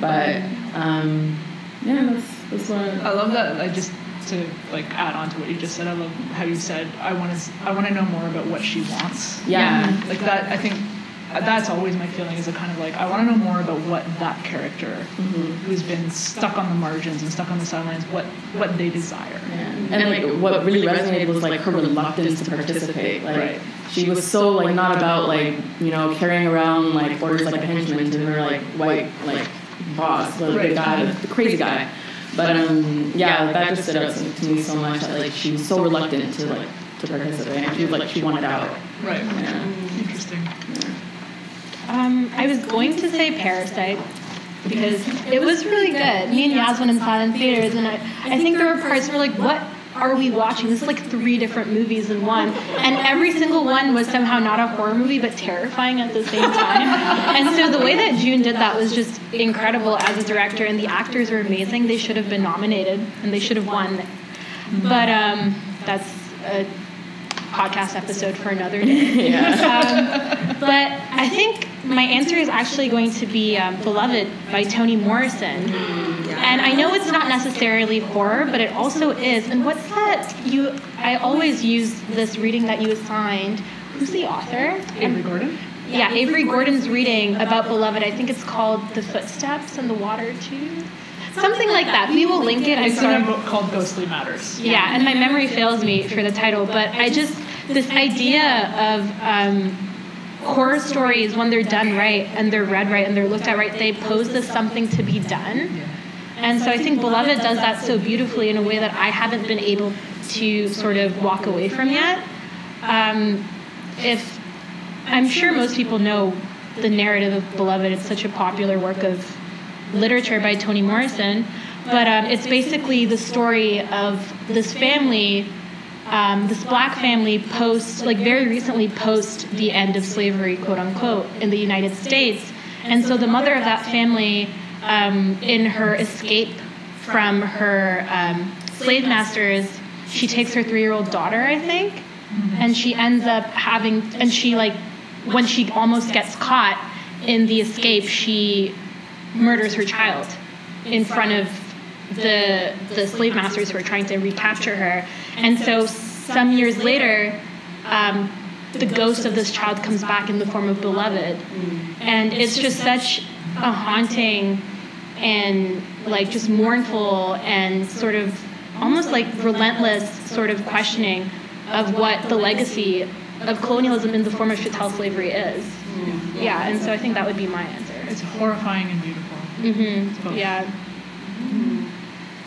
but um, yeah that's that's what I love that. I just to like add on to what you just said. I love how you said I want to I want to know more about what she wants. Yeah, like that. I think that's always my feeling is a kind of like I want to know more about what that character mm-hmm. who's been stuck on the margins and stuck on the sidelines what what they desire yeah. and, and, like, like what really resonated was like her reluctance to participate like right. she was so like not about like you know carrying around like orders like a henchman to her like white like boss the, right. the guy the crazy guy but um yeah like, that just stood out to me so much that like she was so reluctant to like to participate and she was like she wanted out right yeah. interesting I was going to say Parasite because it was really good. Me and Yas went and saw it in theaters, and I, I think there were parts where like, what are we watching? This is like three different movies in one, and every single one was somehow not a horror movie but terrifying at the same time. and so the way that Joon did that was just incredible as a director, and the actors were amazing. They should have been nominated and they should have won, but um, that's a podcast episode for another day. [laughs] um, but I think my answer is actually going to be um, Beloved by Toni Morrison. And I know it's not necessarily horror, but it also is. And what's that? You, I always use this reading that you assigned. Who's the author? Avery Gordon. Yeah, Avery Gordon's reading about Beloved. I think it's called The Footsteps and the Water Too something like that. We will link it. It's a book called Ghostly Matters. Yeah, and my memory fails me for the title, but I just this idea of um, horror stories when they're done right and they're read right and they're looked at right, they pose as something to be done. And so I think Beloved does that so beautifully in a way that I haven't been able to sort of walk away from yet. Um, if I'm sure most people know the narrative of Beloved, it's such a popular work of literature by Toni Morrison. but um, it's basically the story of this family, um, this black family post, like very recently post the end of slavery, quote unquote, in the United States. And so the mother of that family, um, in her escape from her um, slave masters, she takes her three-year-old daughter, I think, and she ends up having, and she like, when she almost gets caught in the escape, she murders her child in front of the the slave masters who are trying to recapture her. And so some years later, um, the ghost of this child comes back in the form of beloved, and it's just such a haunting and like just mournful and sort of almost like relentless sort of questioning of what the legacy of colonialism in the form of chattel slavery is. Yeah, and so I think that would be my answer. It's horrifying and beautiful. Mm-hmm. Yeah.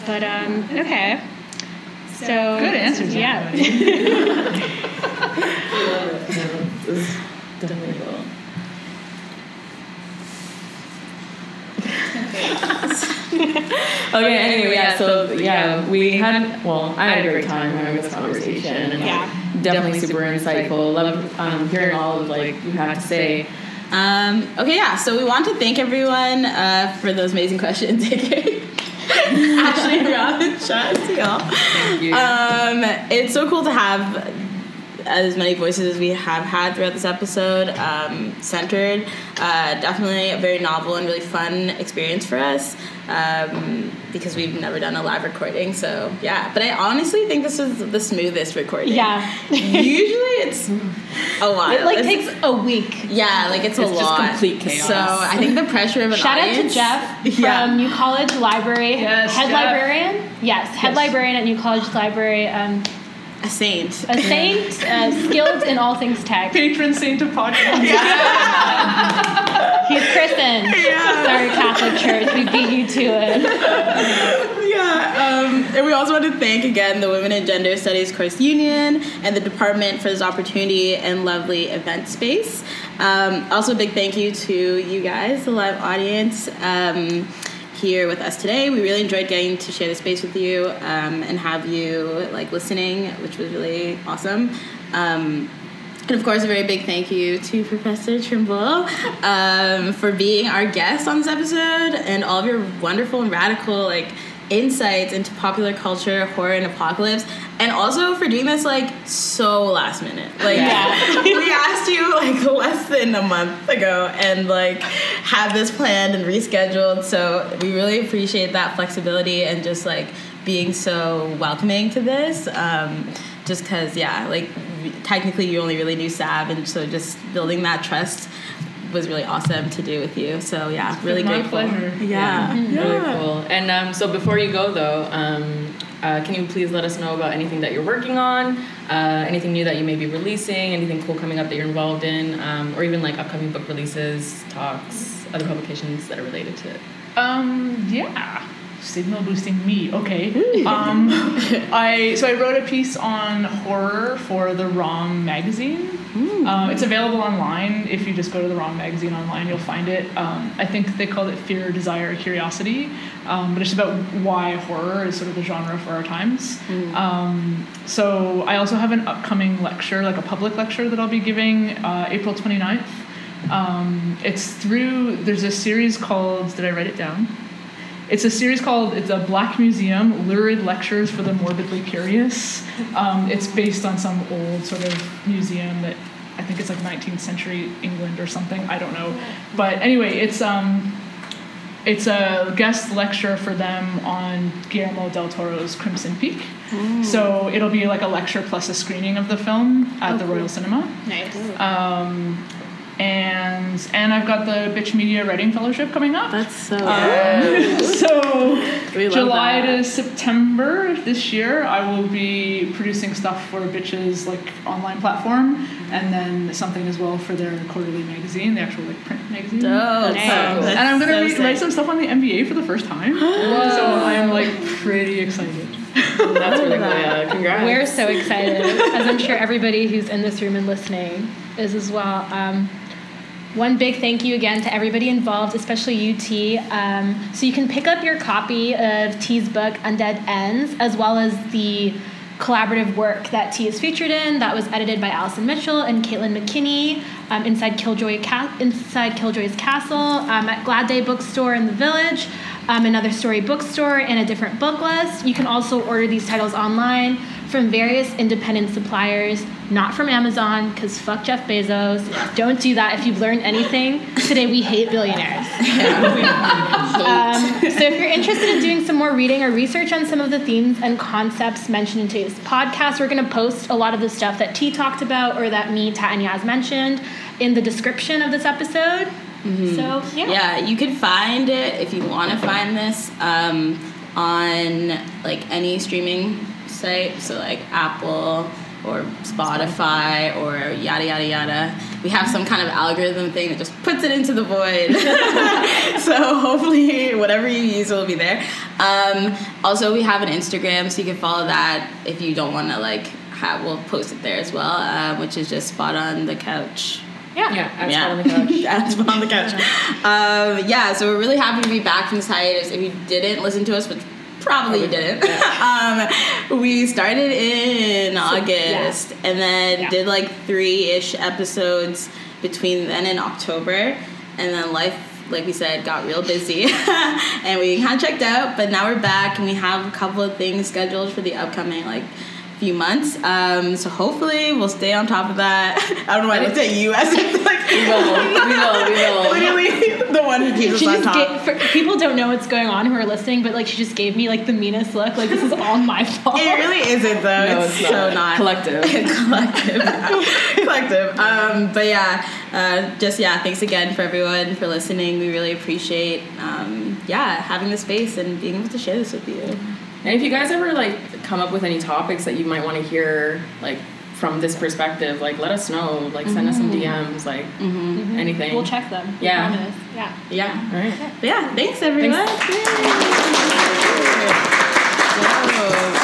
But um, okay. So Good answers, Yeah. Definitely cool. [laughs] okay, anyway, yeah, so yeah, we had, well, I had a great time having this conversation. And Yeah. Definitely super insightful. Love um, hearing all of like you have to say. Um, okay, yeah. So we want to thank everyone uh, for those amazing questions. Ashley, shout out to y'all. Thank you. Um, it's so cool to have as many voices as we have had throughout this episode um, centered. Uh, definitely a very novel and really fun experience for us um, because we've never done a live recording. So yeah, but I honestly think this is the smoothest recording. Yeah. [laughs] Usually it's a lot. It like It's- takes a week. yeah, like it's, a It's just lot. complete chaos. So I think the pressure of an Shout out to audience. Jeff [laughs] from Yeah. New College Library. Yes, head Jeff. librarian. Yes, head Yes. librarian at New College Library. Um, a saint. a saint, uh, skilled in all things tech. Patron saint of podcasts. [laughs] He's christened. Sorry, Catholic Church. We beat you to it. Yeah, um, and we also want to thank again the Women and Gender Studies Course Union and the department for this opportunity and lovely event space. Um, also, a big thank you to you guys, the live audience. Um, here with us today. We really enjoyed getting to share the space with you um, and have you like listening, which was really awesome. Um, and of course, a very big thank you to Professor Trimble um, for being our guest on this episode and all of your wonderful and radical like insights into popular culture, horror, and apocalypse, and also for doing this like so last minute. Like Yeah. [laughs] we asked you like less than a month ago, and like have this planned and rescheduled. So we really appreciate that flexibility and just like being so welcoming to this. Um, just because, yeah, like technically you only really knew Sav, and so just building that trust was really awesome to do with you. So yeah, really my grateful. pleasure. Yeah, Really cool. And um, so before you go though, um, uh, can you please let us know about anything that you're working on, uh, anything new that you may be releasing, anything cool coming up that you're involved in, um, or even like upcoming book releases, talks, other publications that are related to it. Um, yeah. Signal boosting me. Okay. Um, [laughs] I so I wrote a piece on horror for the ROM magazine. Um, it's available online. If you just go to the ROM magazine online, you'll find it. Um, I think they called it Fear, Desire, Curiosity, um, but it's about why horror is sort of the genre for our times. Um, so I also have an upcoming lecture, like a public lecture that I'll be giving uh, April 29th. Um, it's through, there's a series called, did I write it down? It's a series called It's a Black Museum Lurid Lectures for the Morbidly Curious. Um, it's based on some old sort of museum that I think it's like 19th century England or something. I don't know. But anyway, it's um, it's a guest lecture for them on Guillermo del Toro's Crimson Peak. So it'll be like a lecture plus a screening of the film at the Royal Cinema. Nice. Um, and and I've got the Bitch Media Writing Fellowship coming up. That's so Um, [laughs] so We love July that. to September this year, I will be producing stuff for Bitch's like online platform, and then something as well for their quarterly magazine, the actual like print magazine. dope. Nice. That's And I'm gonna so re- write some stuff on the NBA for the first time, [gasps] so I'm like pretty excited. That's really cool. Yeah, congrats. We're so excited, as I'm sure everybody who's in this room and listening is as well. Um, one big thank you again to everybody involved, especially you, T. Um, so you can pick up your copy of T's book, Undead Ends, as well as the collaborative work that T is featured in that was edited by Allyson Mitchell and Caitlin McKinney um, inside Killjoy Ca- inside Killjoy's Kastle um, at Glad Day Bookstore in the Village, um, another story bookstore, and a different book list. You can also order these titles online from various independent suppliers, not from Amazon, because fuck Jeff Bezos. Don't do that. If you've learned anything today, we hate billionaires. [laughs] Um, so if you're interested in doing some more reading or research on some of the themes and concepts mentioned in today's podcast, we're going to post a lot of the stuff that T talked about or that me, Tat, and Yaz mentioned in the description of this episode. So yeah. Yeah, you could find it if you want to find this um, on like any streaming site, so like Apple or Spotify or yada yada yada. We have some kind of algorithm thing that just puts it into the void. [laughs] so hopefully, whatever you use will be there. Um, also, we have an Instagram, so you can follow that if you don't want to like. Have, we'll post it there as well, uh, which is just spot on the couch. Yeah. Yeah, at Yeah. Spot on the couch. [laughs] Yeah, on the couch. [laughs] Um, yeah, so we're really happy to be back from this hiatus. If you didn't listen to us, which probably you didn't, [laughs] um, we started in August and then Yeah. did like three ish episodes between then and October. And then life, like we said, got real busy. [laughs] and we kind of checked out, but now we're back and we have a couple of things scheduled for the upcoming, like, few months. Um, so hopefully we'll stay on top of that. [laughs] I don't know why I looked at you as if like We will. We will. We will. literally the one who keeps She us on top. gave, for, people don't know what's going on who are listening, but like she just gave me like the meanest look. Like this is all my [laughs] fault. it really isn't though. No, it's, it's so not. not Collective. [laughs] collective. collective. Um, but yeah, uh, just yeah. Thanks again for everyone for listening. We really appreciate um, yeah having the space and being able to share this with you. And if you guys ever like come up with any topics that you might want to hear, like from this perspective, like let us know. Like send mm-hmm. us some mm-hmm. DMs, like mm-hmm. anything. We'll check them. Yeah. Yeah. Yeah. All right. Yeah. Thanks everyone. Thanks.